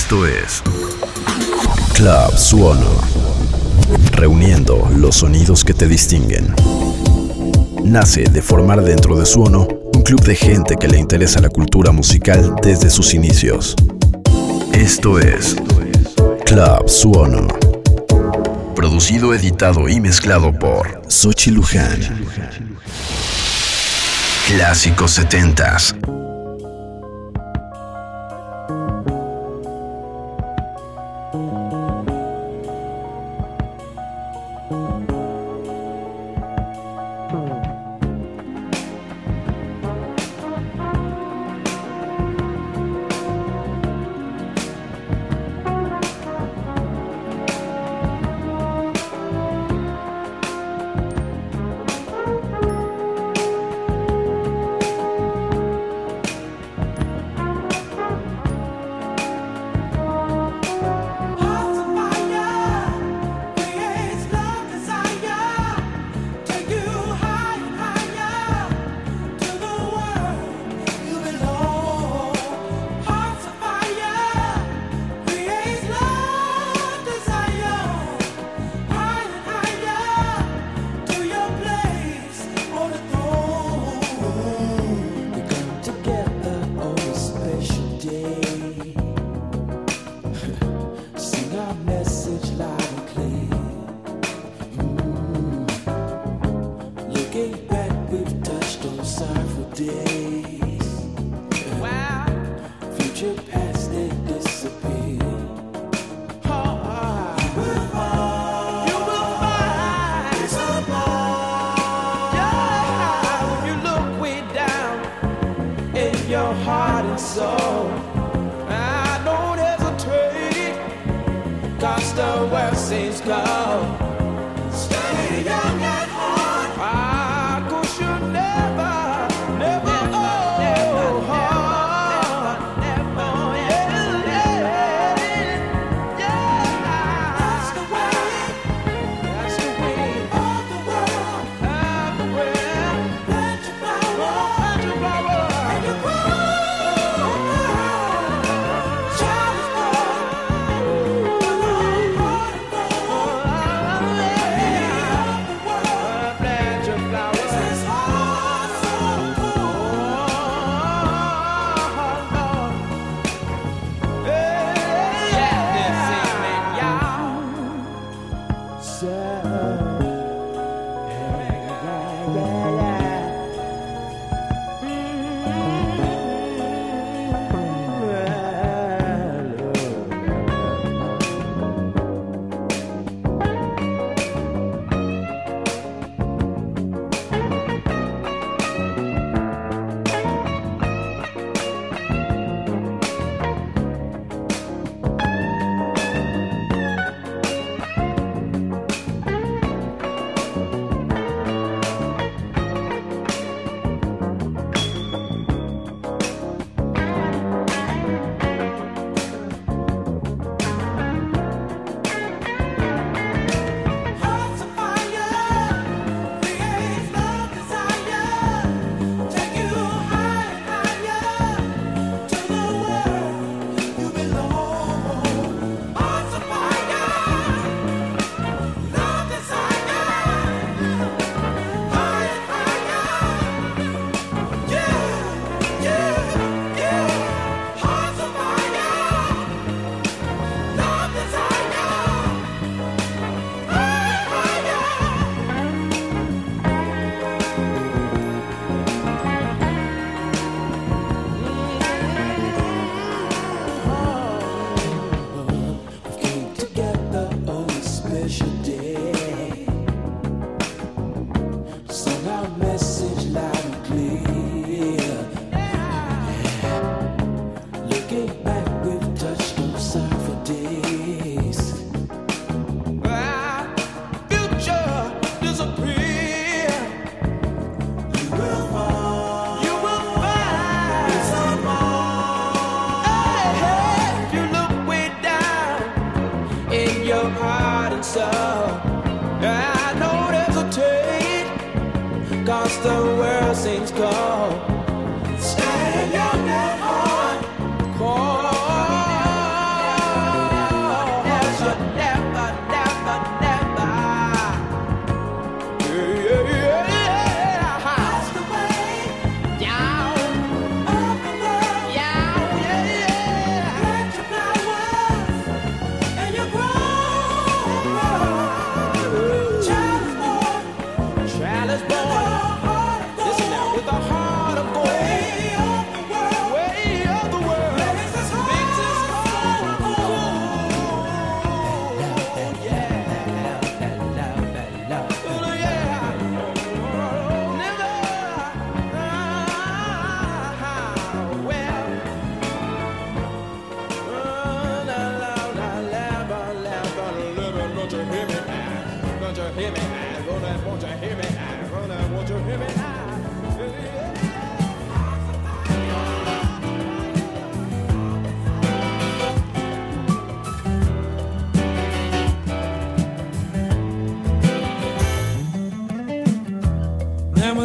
Esto es Club Suono. Reuniendo los sonidos que te distinguen. Nace de formar dentro de Suono un club de gente que le interesa la cultura musical desde sus inicios. Esto es Club Suono. Producido, editado y mezclado por Sochi Luján. Clásicos 70s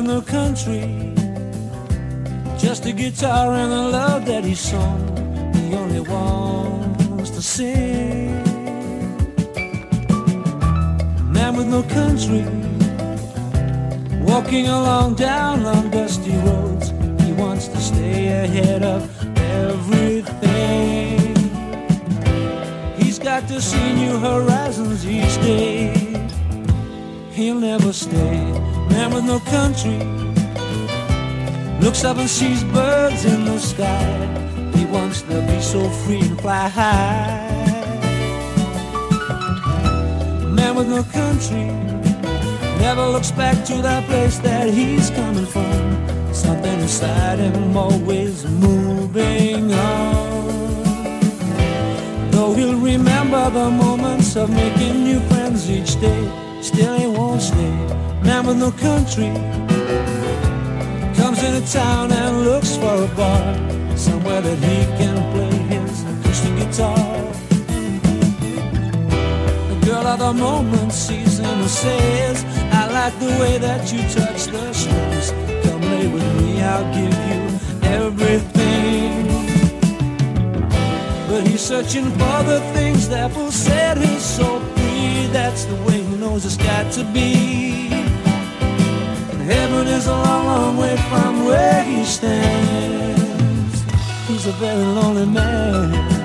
With no country, just a guitar and the love that he sung. He only wants to sing. Man with no country, walking along down on dusty roads. He wants to stay ahead of everything. He's got to see new horizons each day. He'll never stay. Man with no country looks up and sees birds in the sky. He wants to be so free and fly high. Man with no country never looks back to that place that he's coming from. Something inside him always moving on. Though he'll remember the moments of making new friends each day, still he won't stay. Man with no country comes into town and looks for a bar, somewhere that he can play his acoustic guitar. The girl of the moment sees him and says, I like the way that you touch the strings. Come lay with me, I'll give you everything. But he's searching for the things that will set his soul free. That's the way he knows it's got to be. And heaven is a long, long way from where he stands. He's a very lonely man.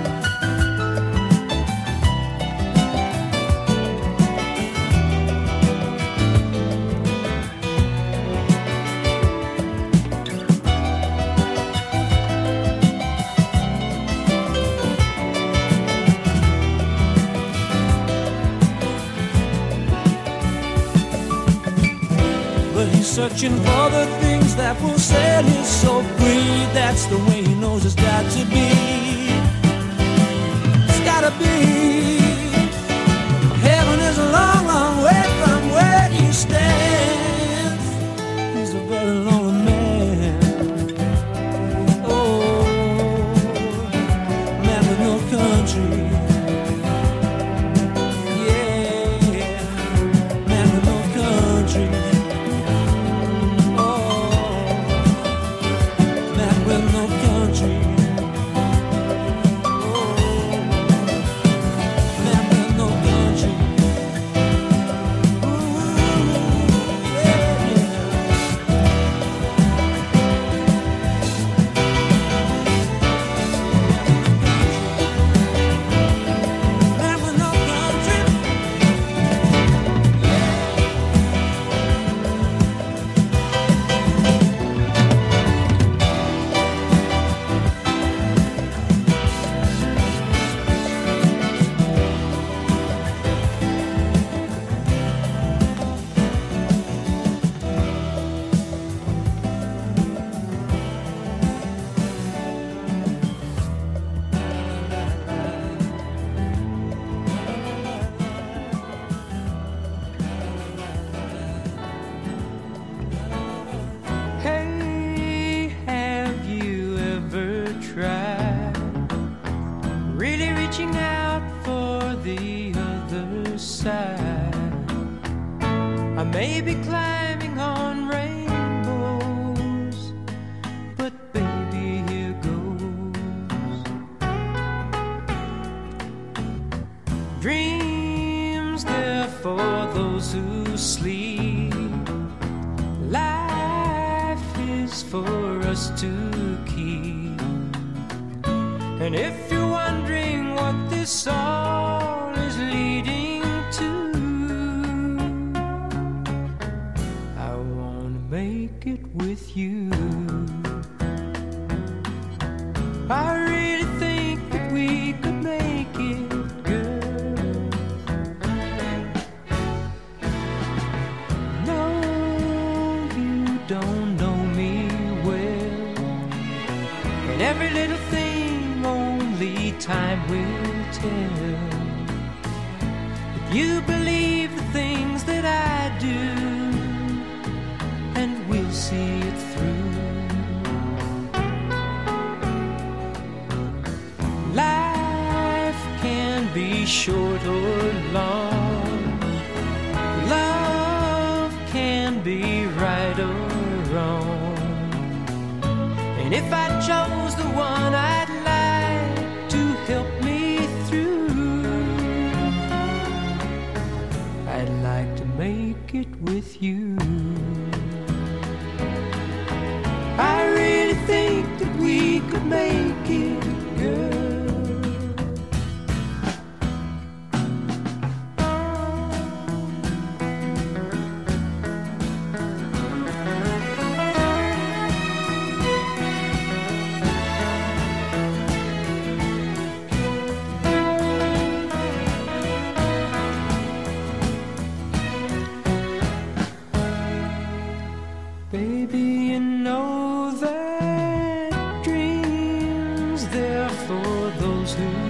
Searching for the things that will set his soul free. That's the way he knows it's got to be.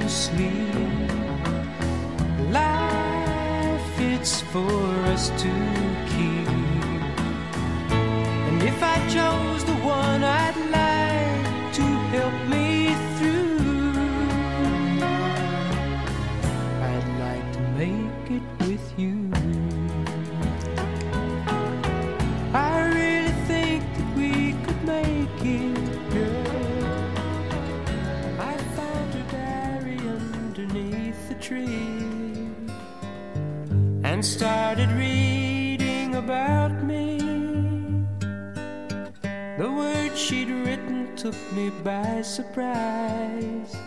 sleep. Life, it's for us to keep. And if I chose the one I'd love. took me by surprise.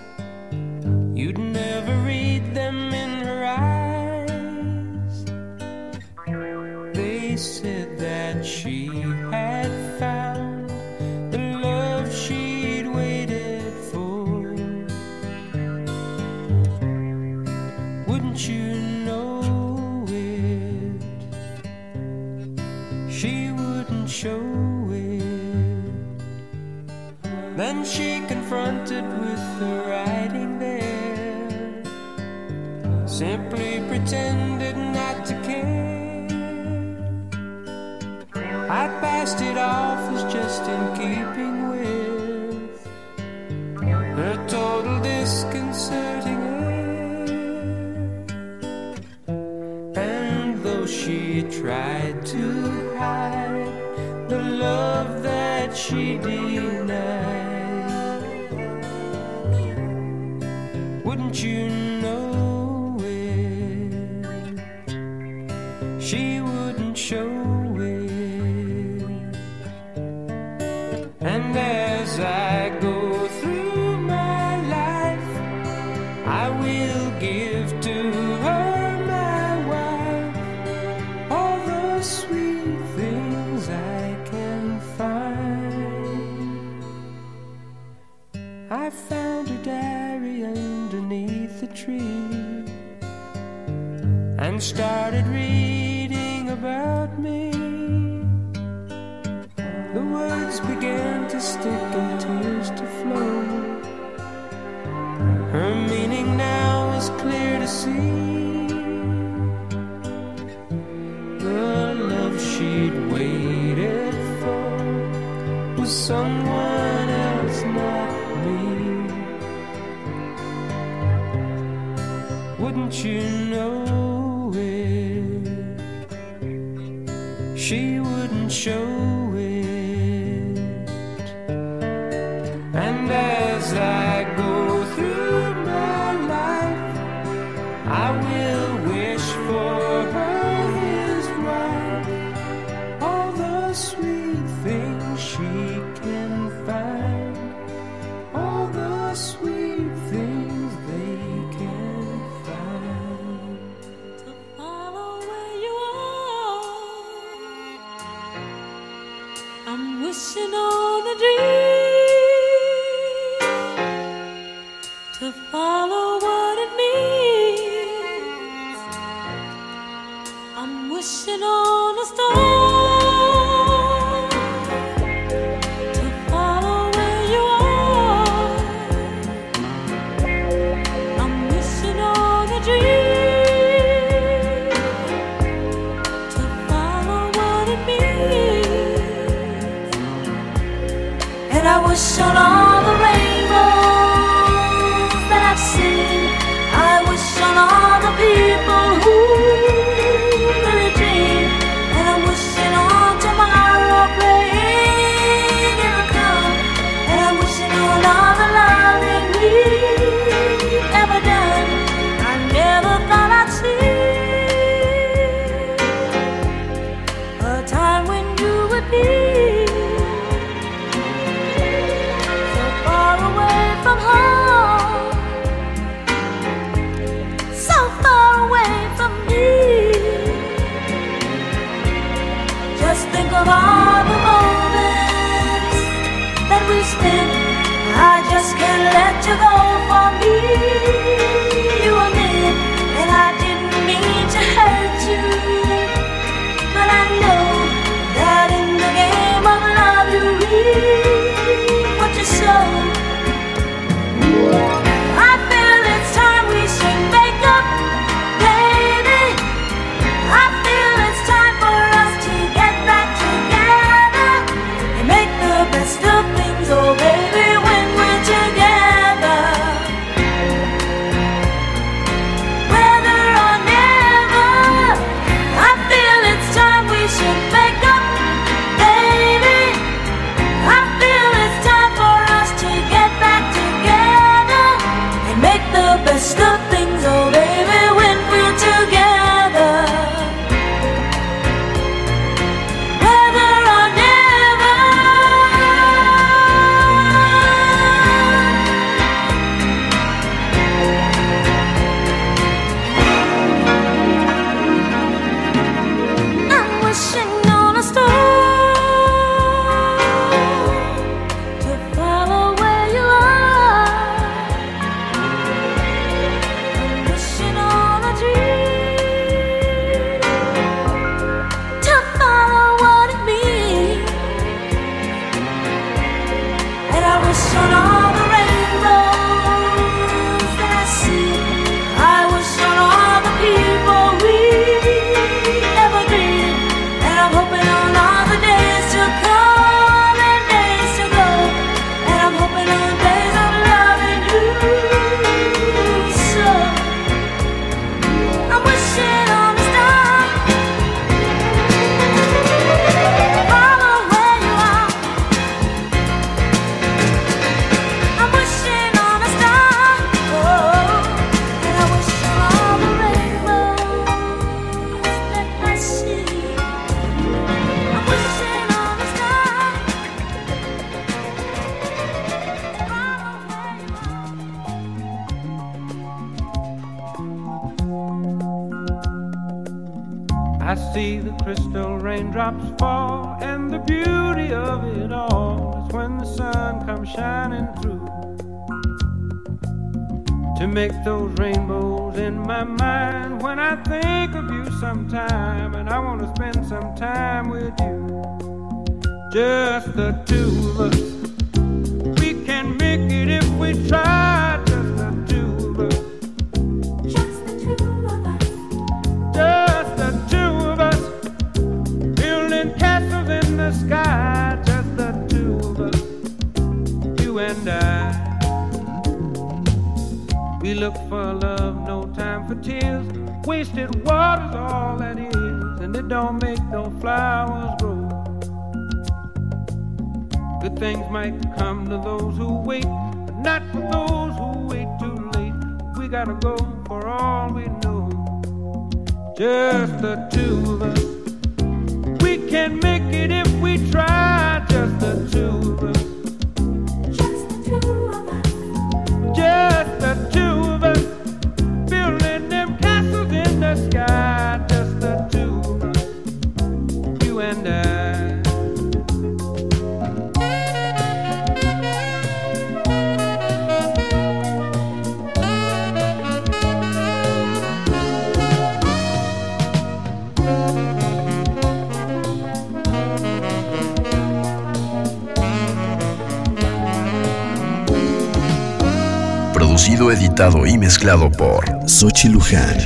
Luján.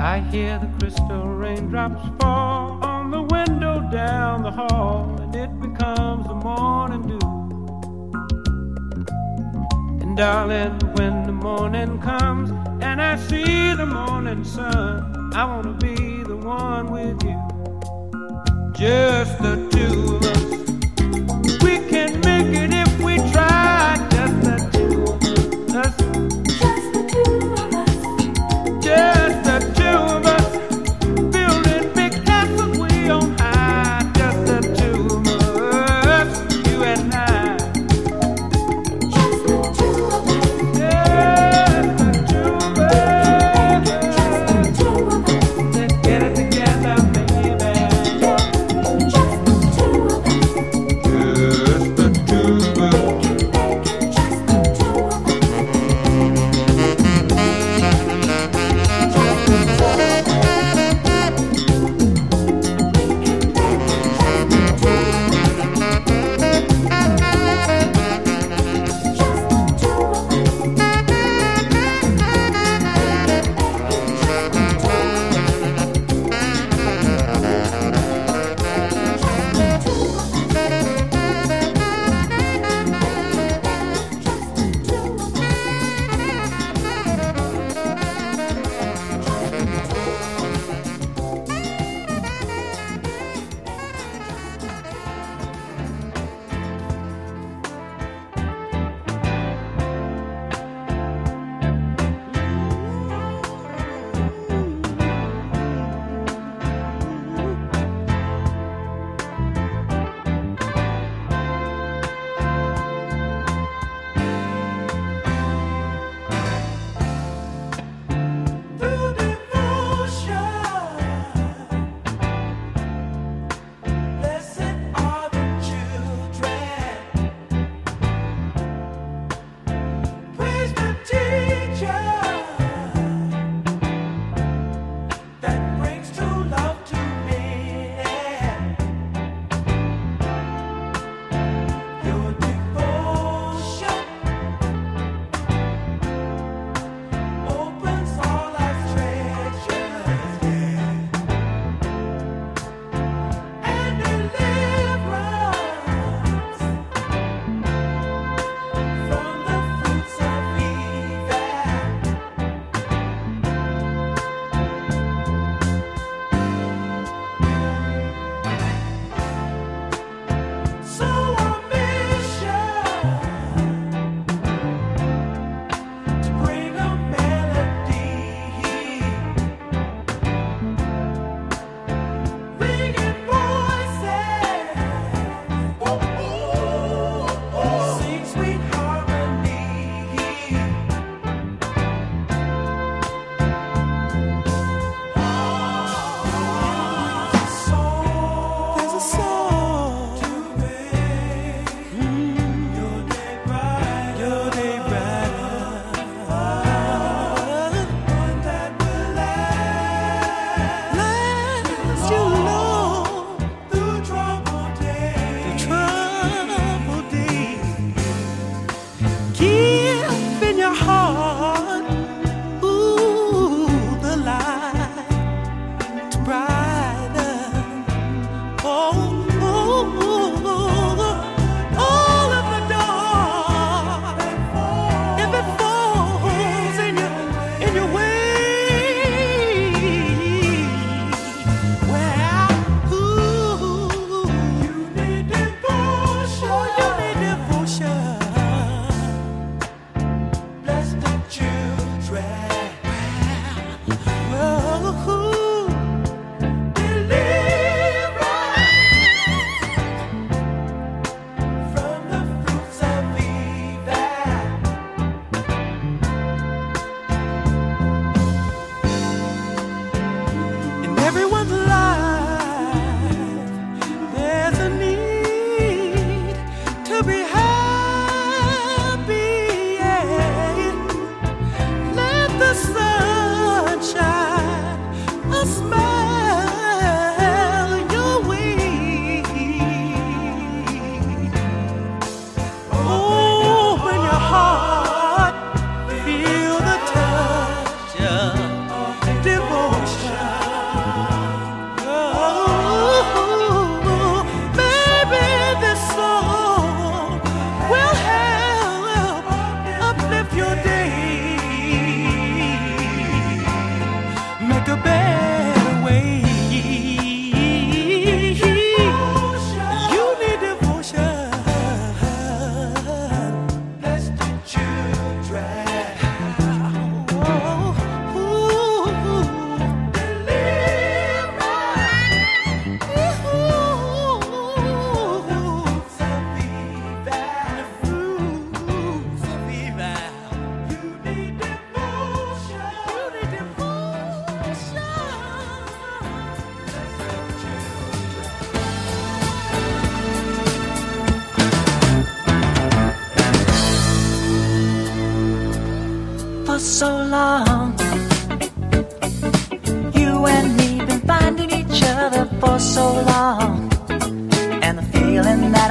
I hear the crystal raindrops fall on the window down the hall, and it becomes the morning dew. And darling, when the morning comes and I see the morning sun, I wanna be the one with you. Just the two of us.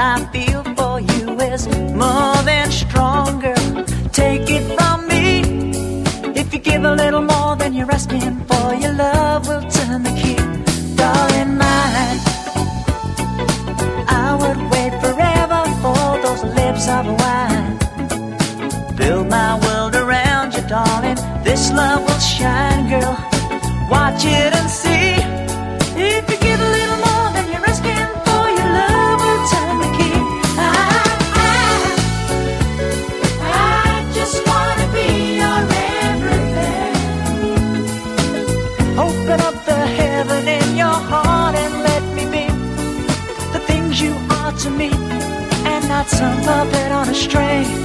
I feel for you is more than stronger. Take it from me. If you give a little more than you're asking for, your love will turn the key. Darling, I, I would wait forever for those lips of wine. Build my world around you, darling. This love will shine, girl. Watch it and see. Some puppet on a string.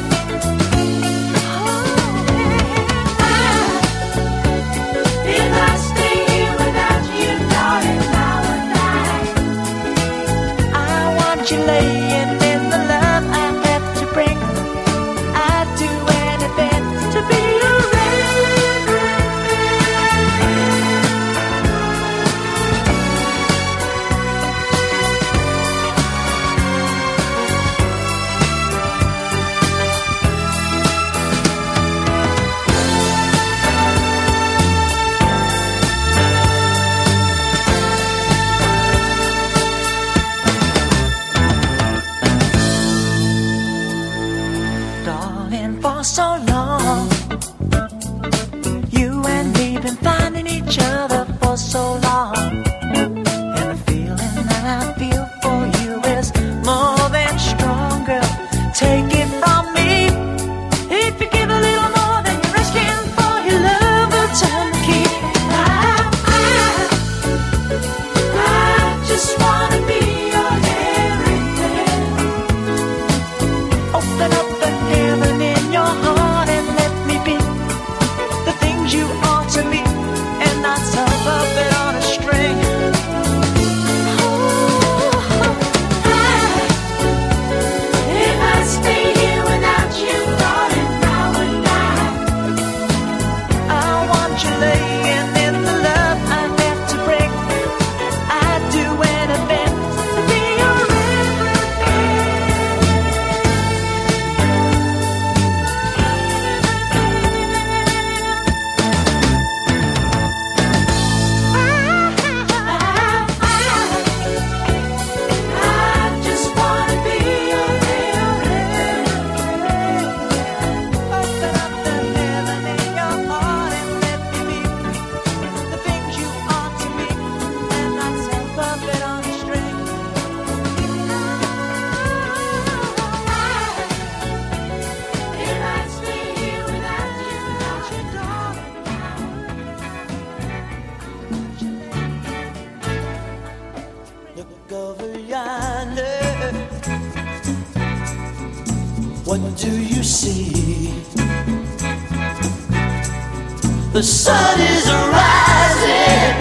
The sun is rising,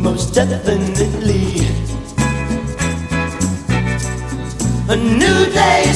most definitely. A new day's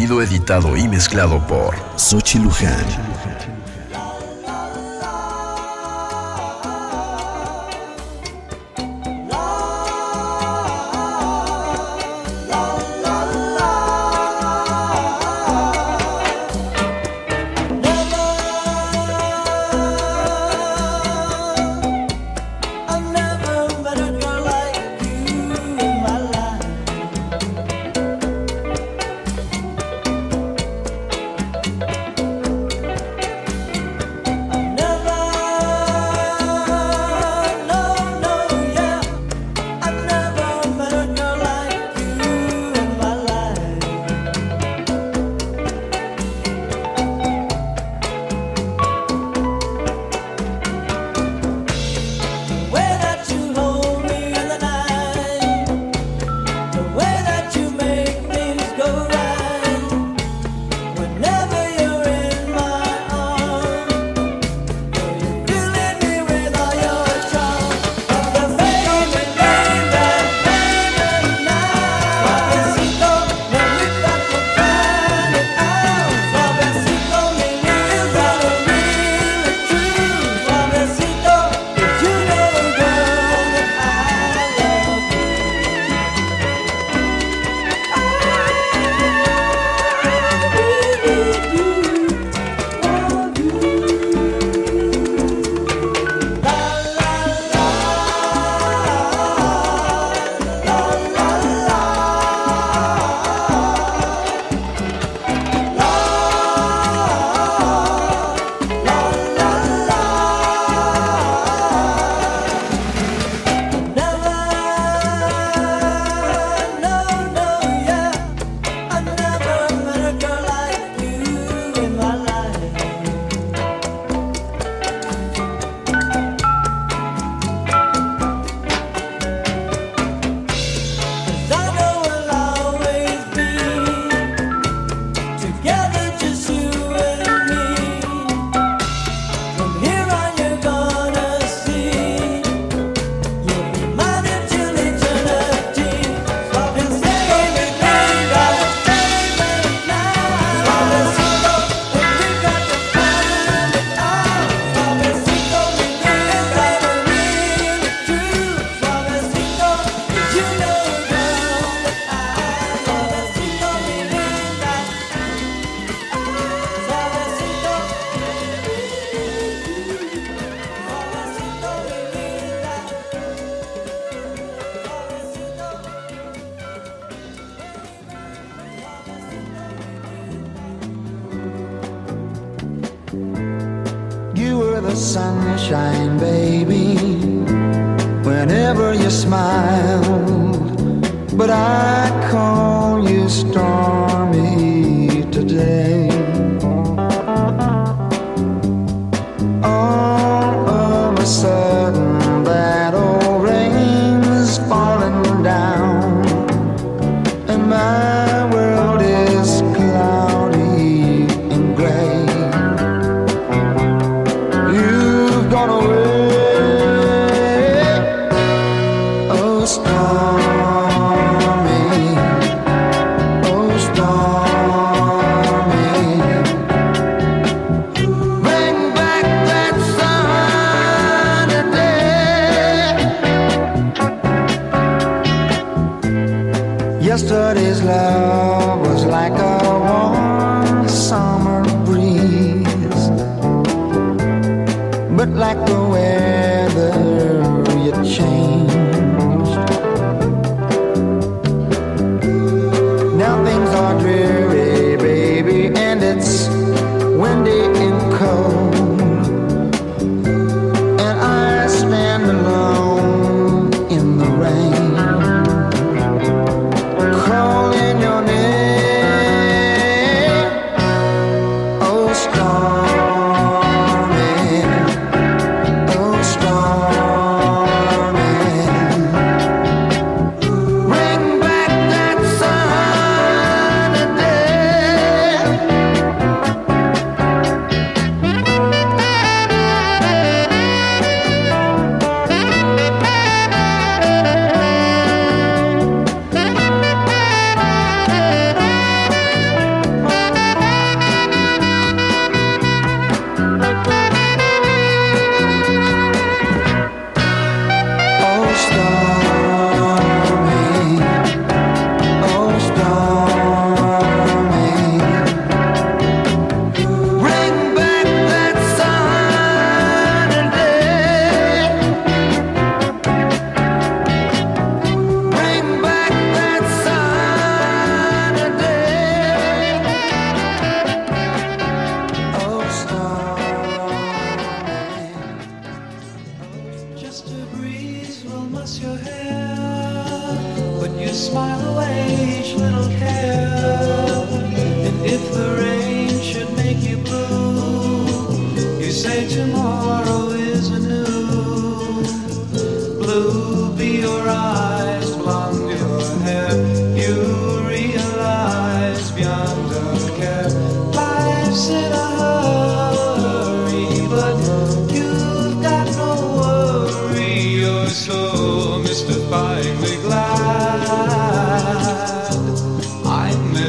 Editado y mezclado por Sochi Luján.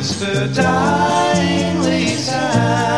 I'm mystifyingly sad.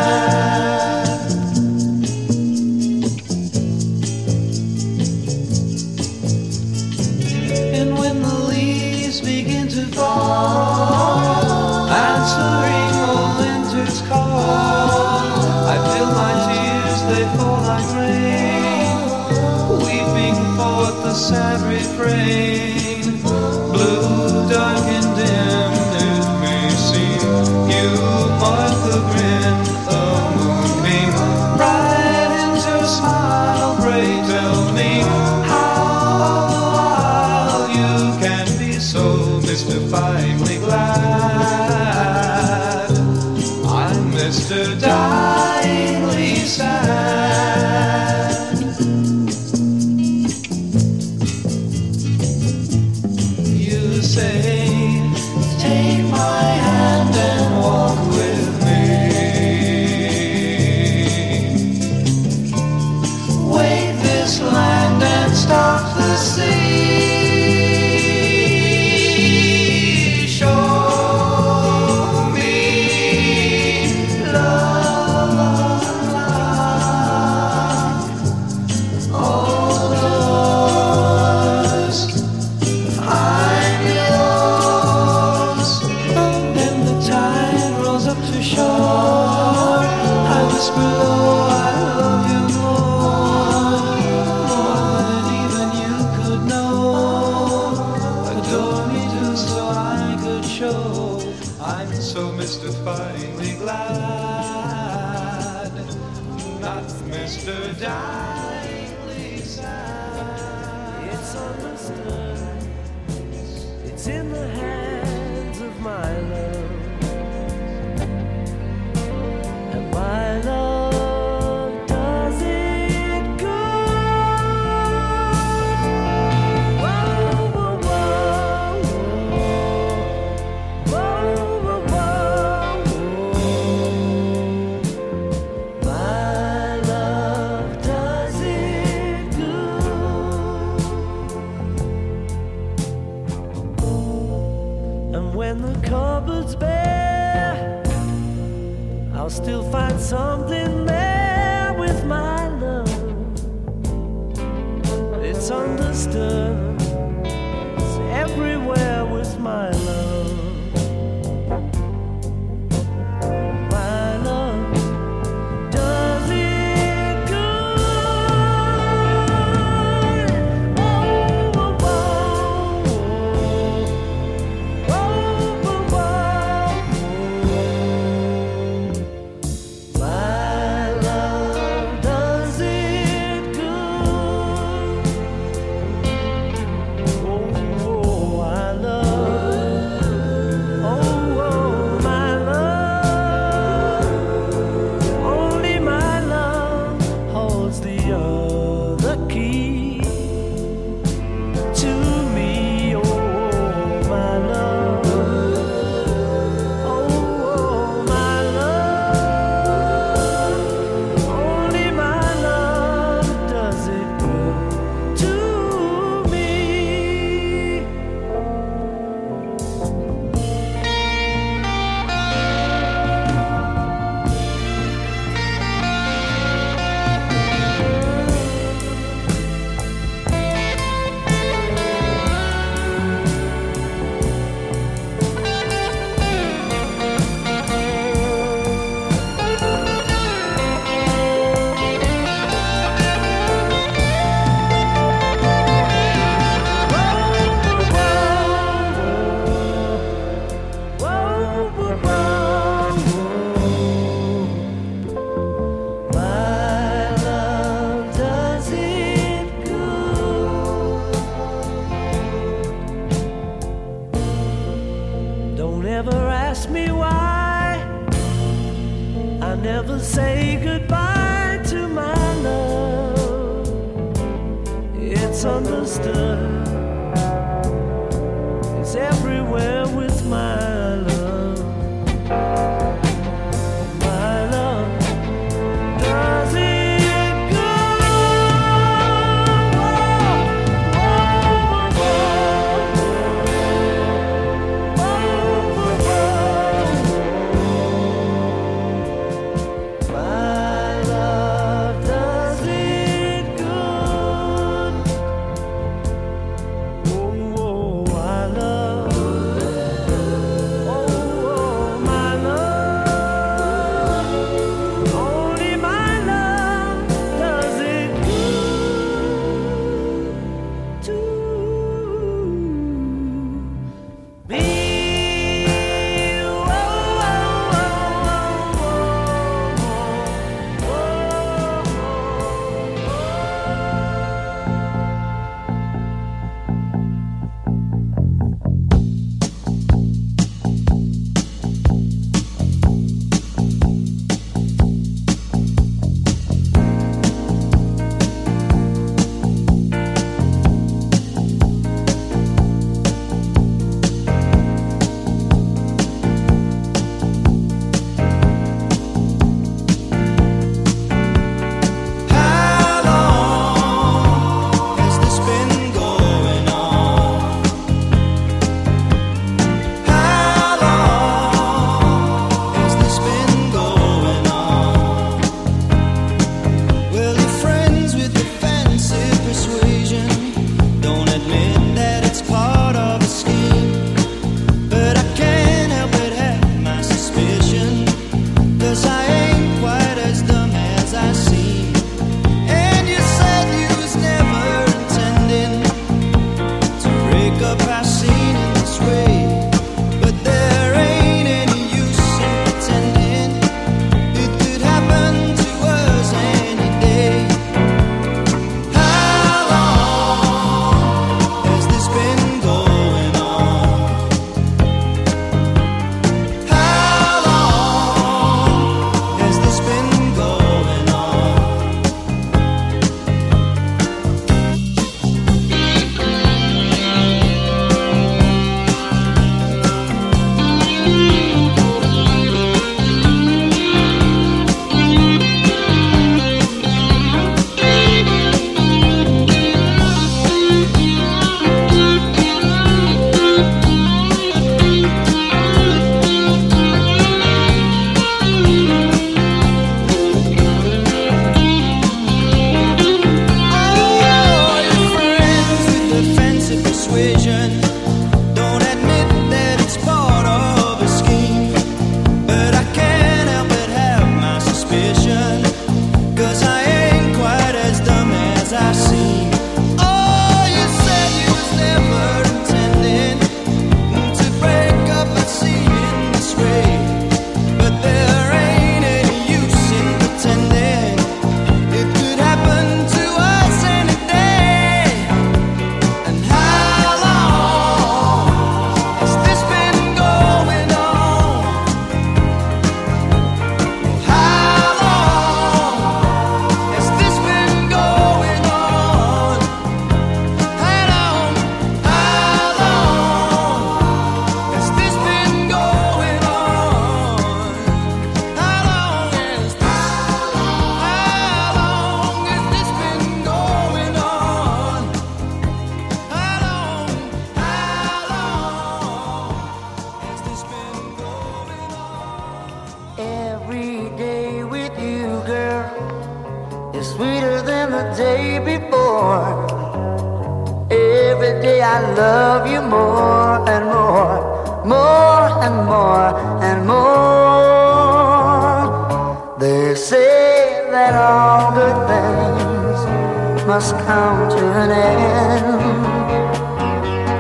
They say that all good things must come to an end.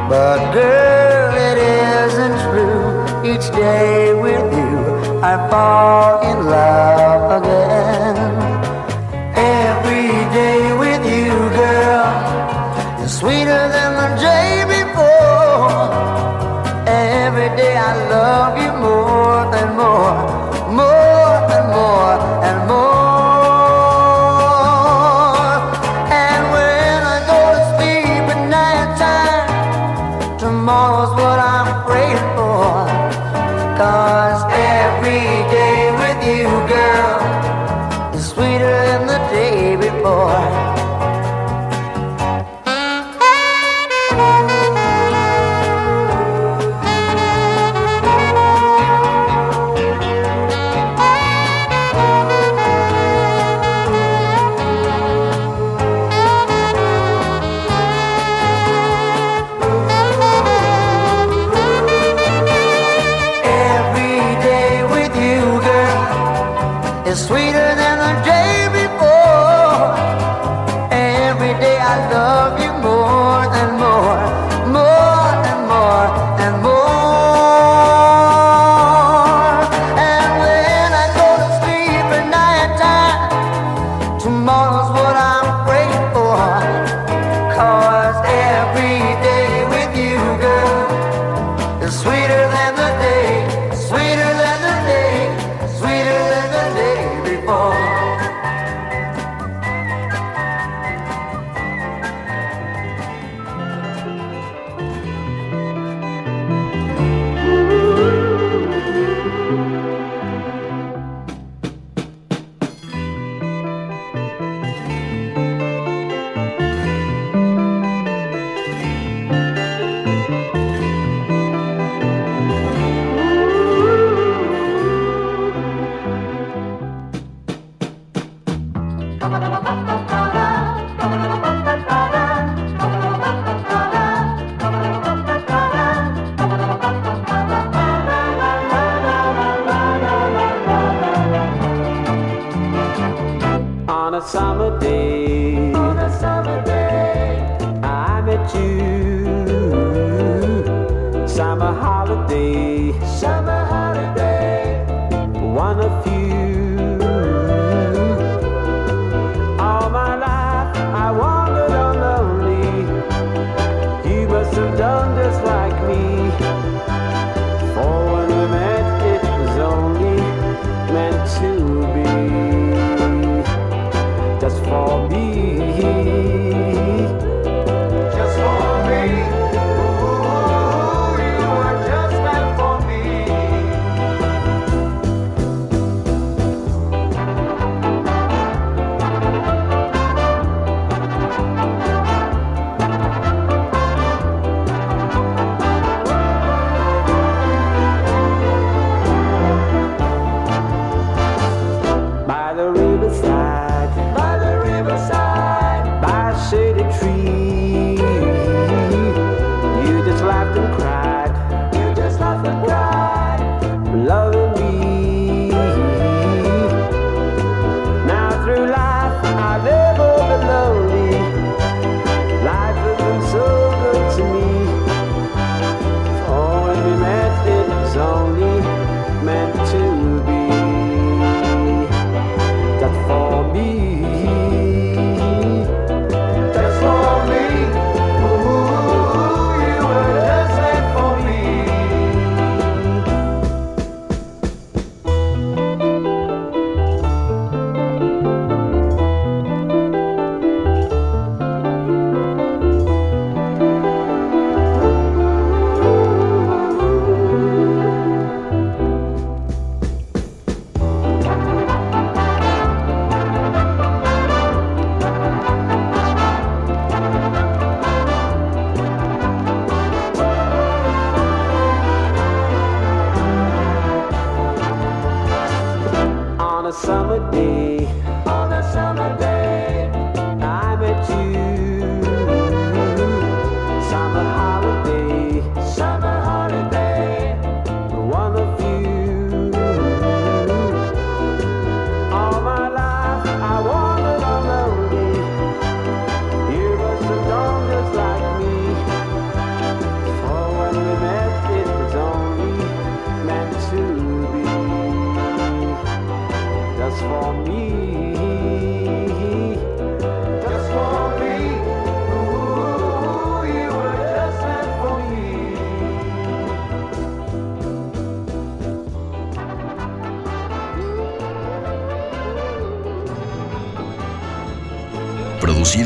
But girl, it isn't true. Each day with you, I fall in love again. Every day with you, girl, is sweeter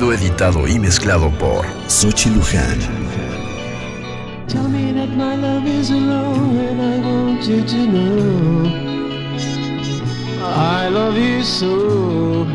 sido editado y mezclado por Sochi Luján. Tell me that my love is alone and I want you to know I love you so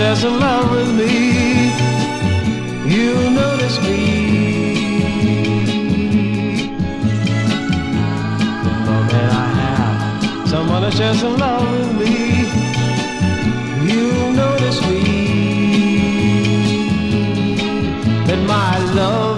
Shares in love with me, you'll notice me. The moment I have someone that's shares in love with me, you'll notice me. That my love.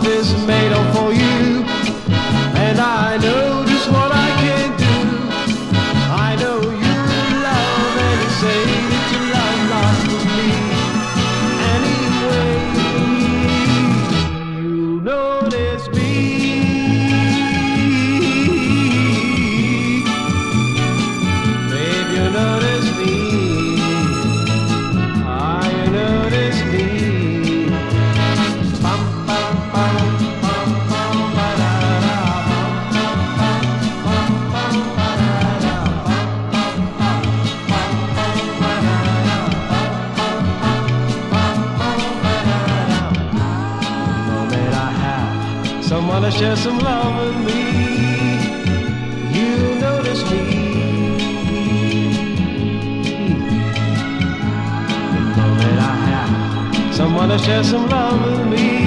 share some love with me. You'll notice me. Know that I have someone to share some love with me.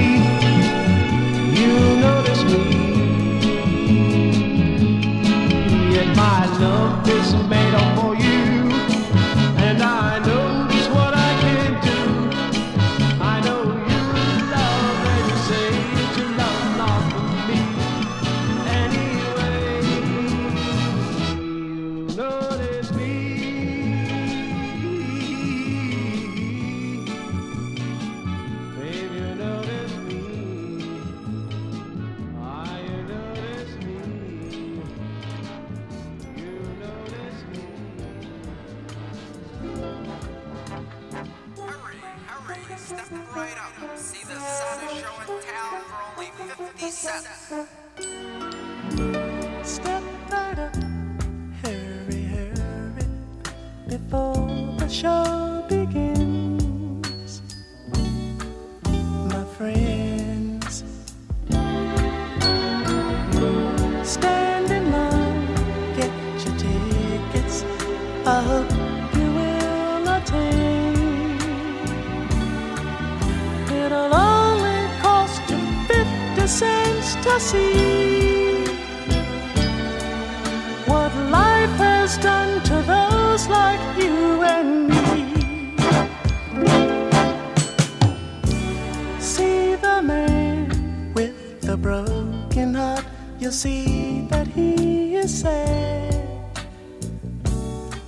a broken heart, you'll see that he is sad.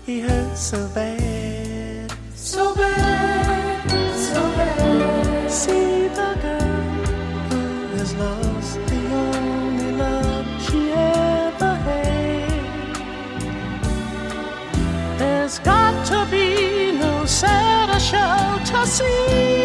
He hurts so bad, so bad, so bad. See the girl who has lost the only love she ever had. There's got to be no sadder show to see.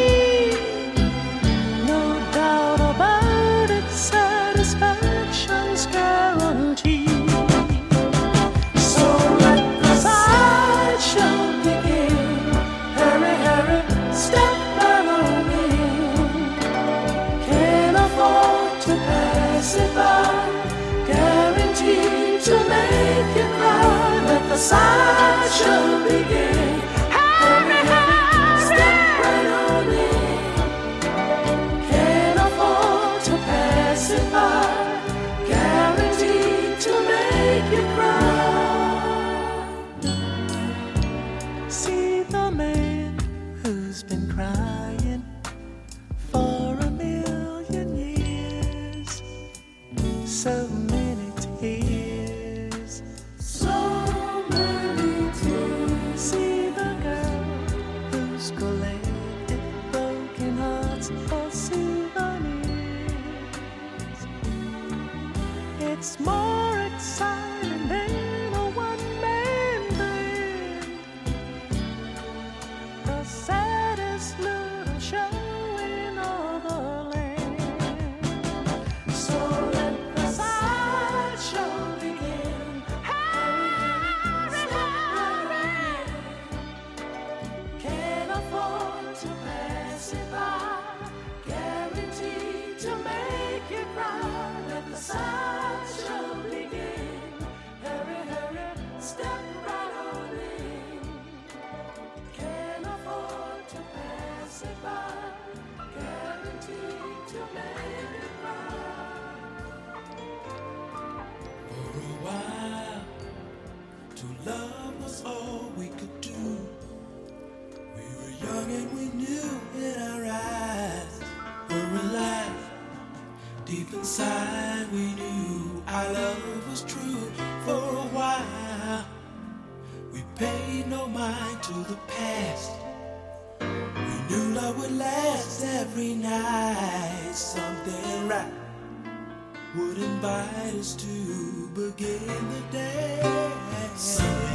Would invite us to begin the day.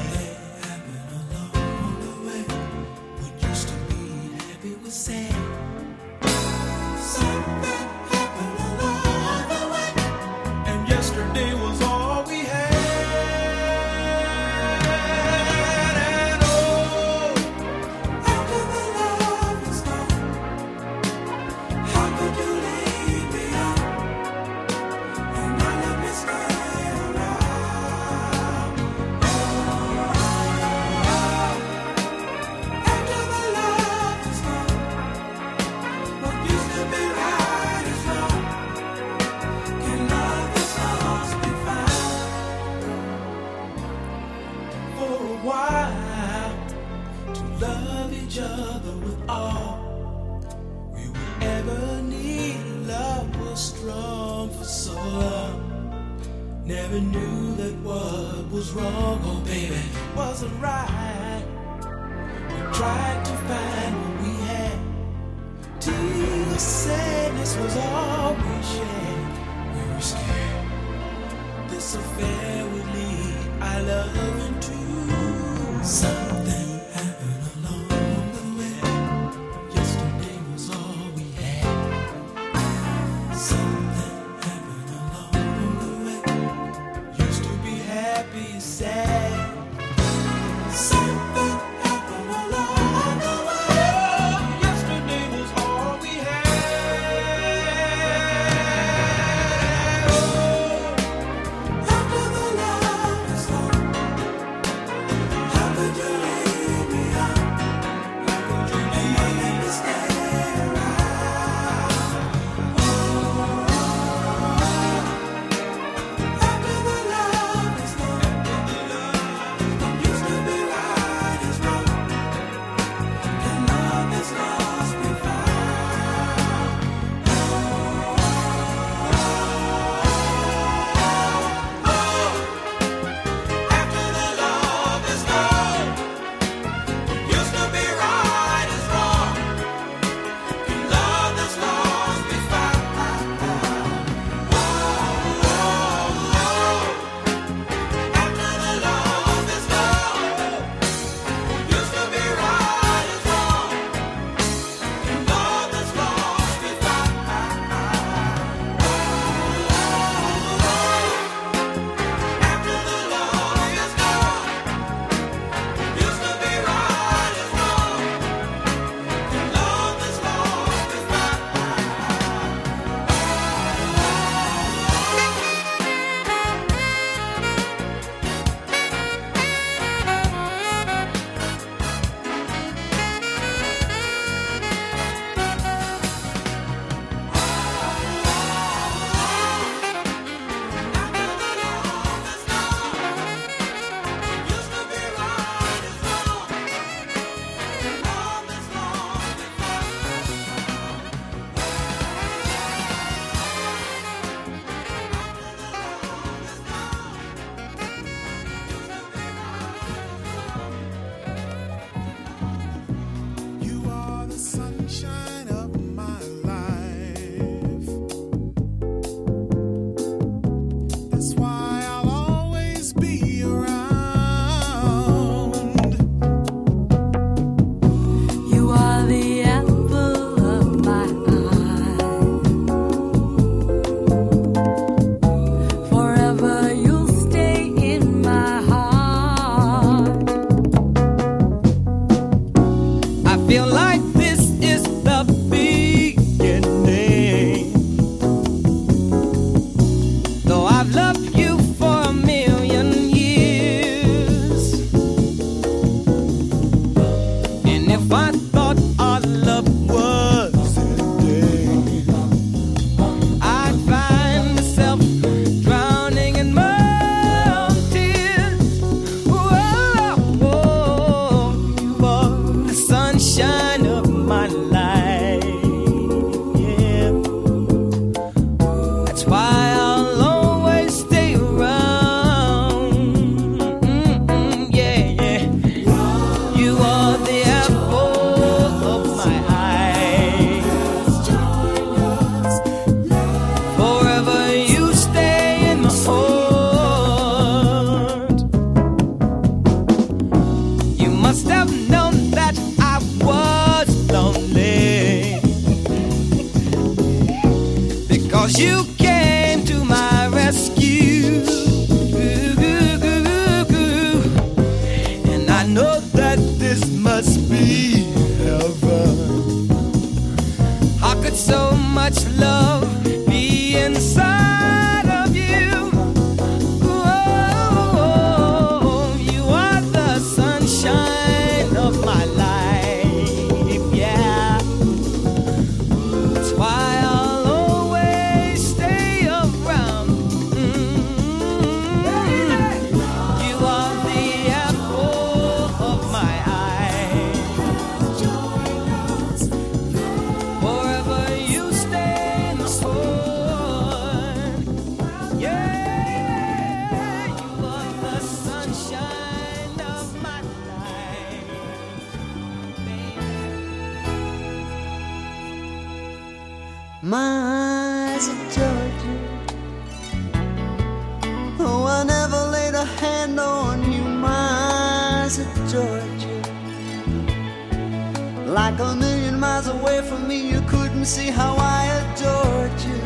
me, you couldn't see how I adored you.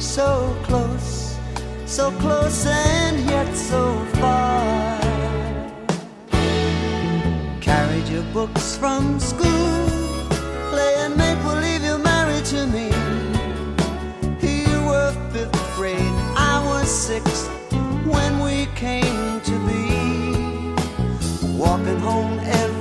So close, so close, and yet so far. Carried your books from school, play and make believe you're married to me. You were fifth grade, I was sixth when we came to be. Walking home every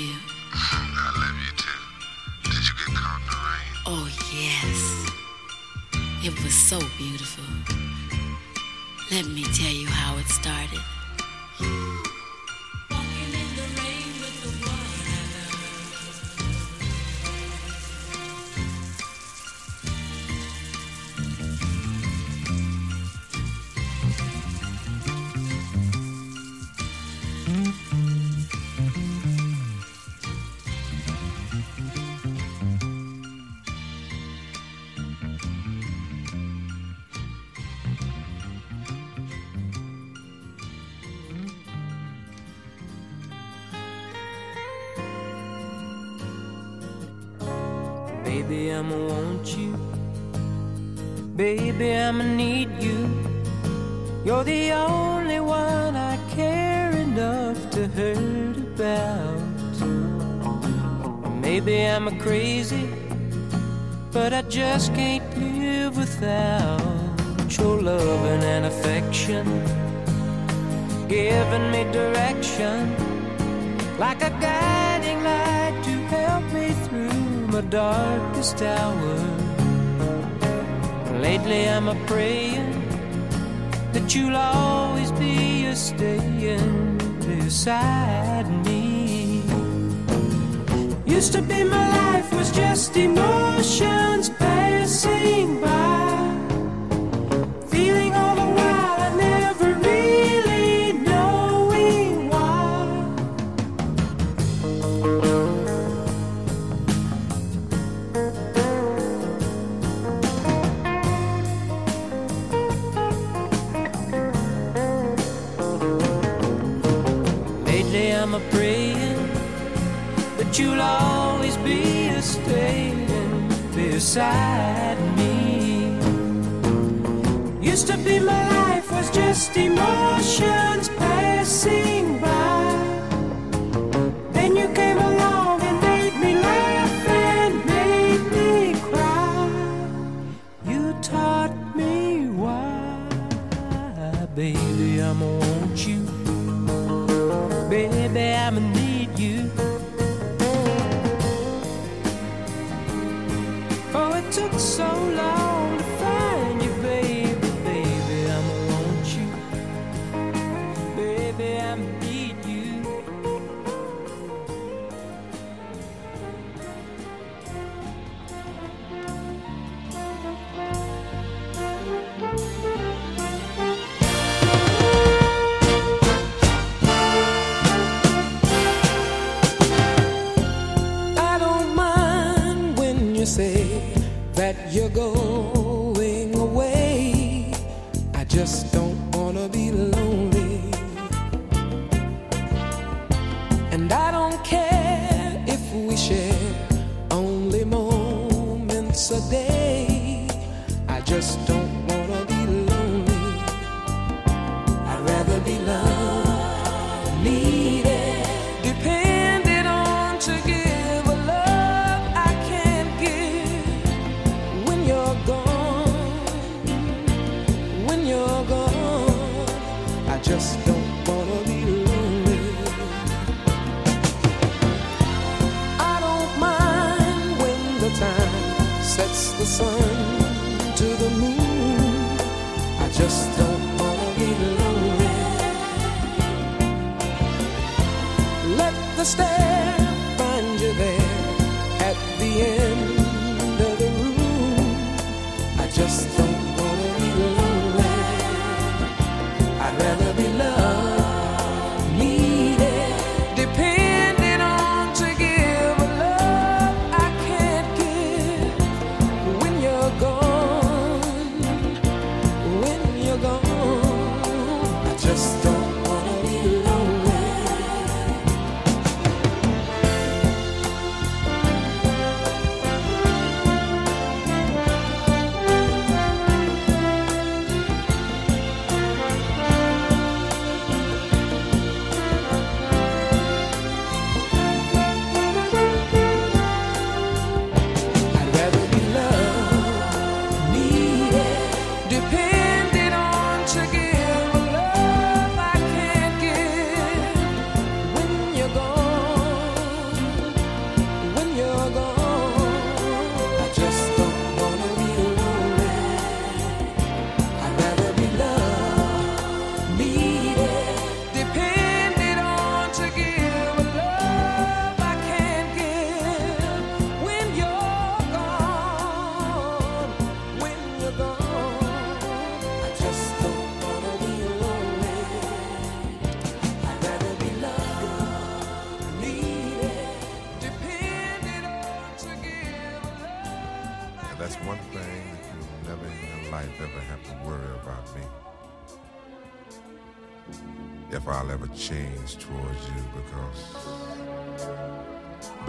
you. I love you too. Did you get caught in the rain? Oh, yes. It was so beautiful. Let me tell you how it started. praying that you'll always be a staying beside.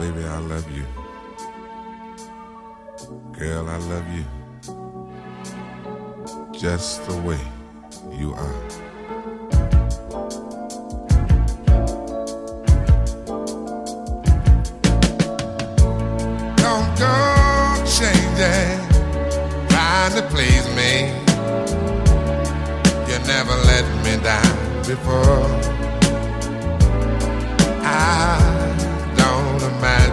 Baby, I love you. Girl, I love you. Just the way you are. Don't go changing, trying to please me. You never let me down before.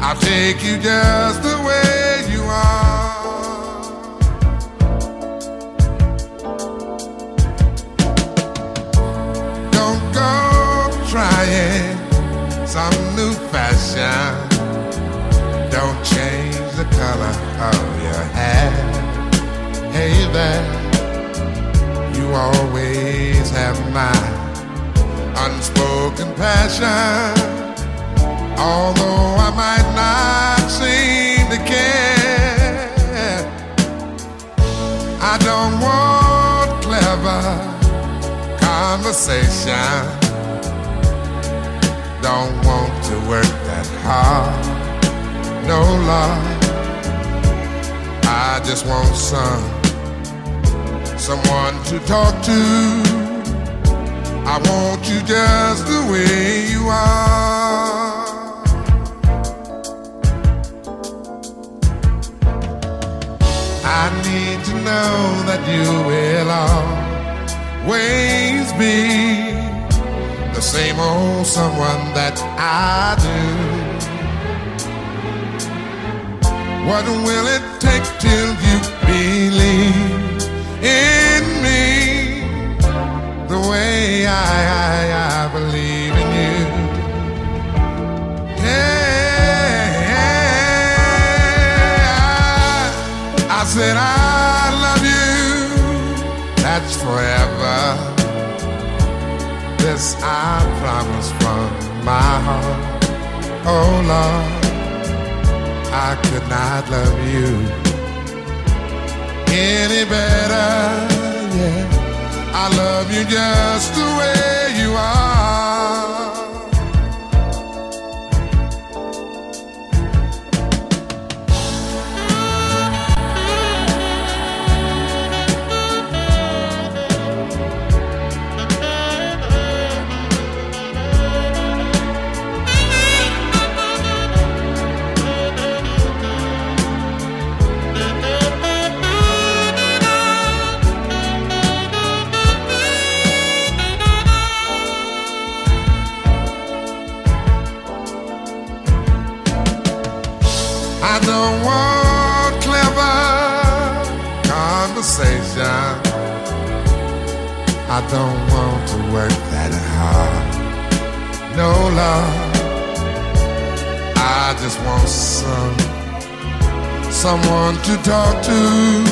I'll take you just the way you are. Don't go trying some new fashion. Don't change the color of your hair. Hey there, you always have my unspoken passion although I might not seem to care. I don't want clever conversation. Don't want to work that hard. No love. I just want some someone to talk to. I want you just the way you are. I need to know that you will always be the same old someone that I do. What will it take till you believe in me the way I, I, I believe said I love you. That's forever. This I promise from my heart. Oh Lord. I could not love you any better. Yeah, I love you just the way you are. Someone to talk to.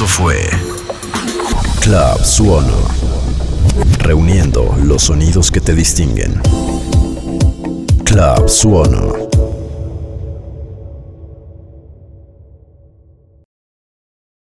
Esto fue Club Suono. Reuniendo los sonidos que te distinguen. Club Suono.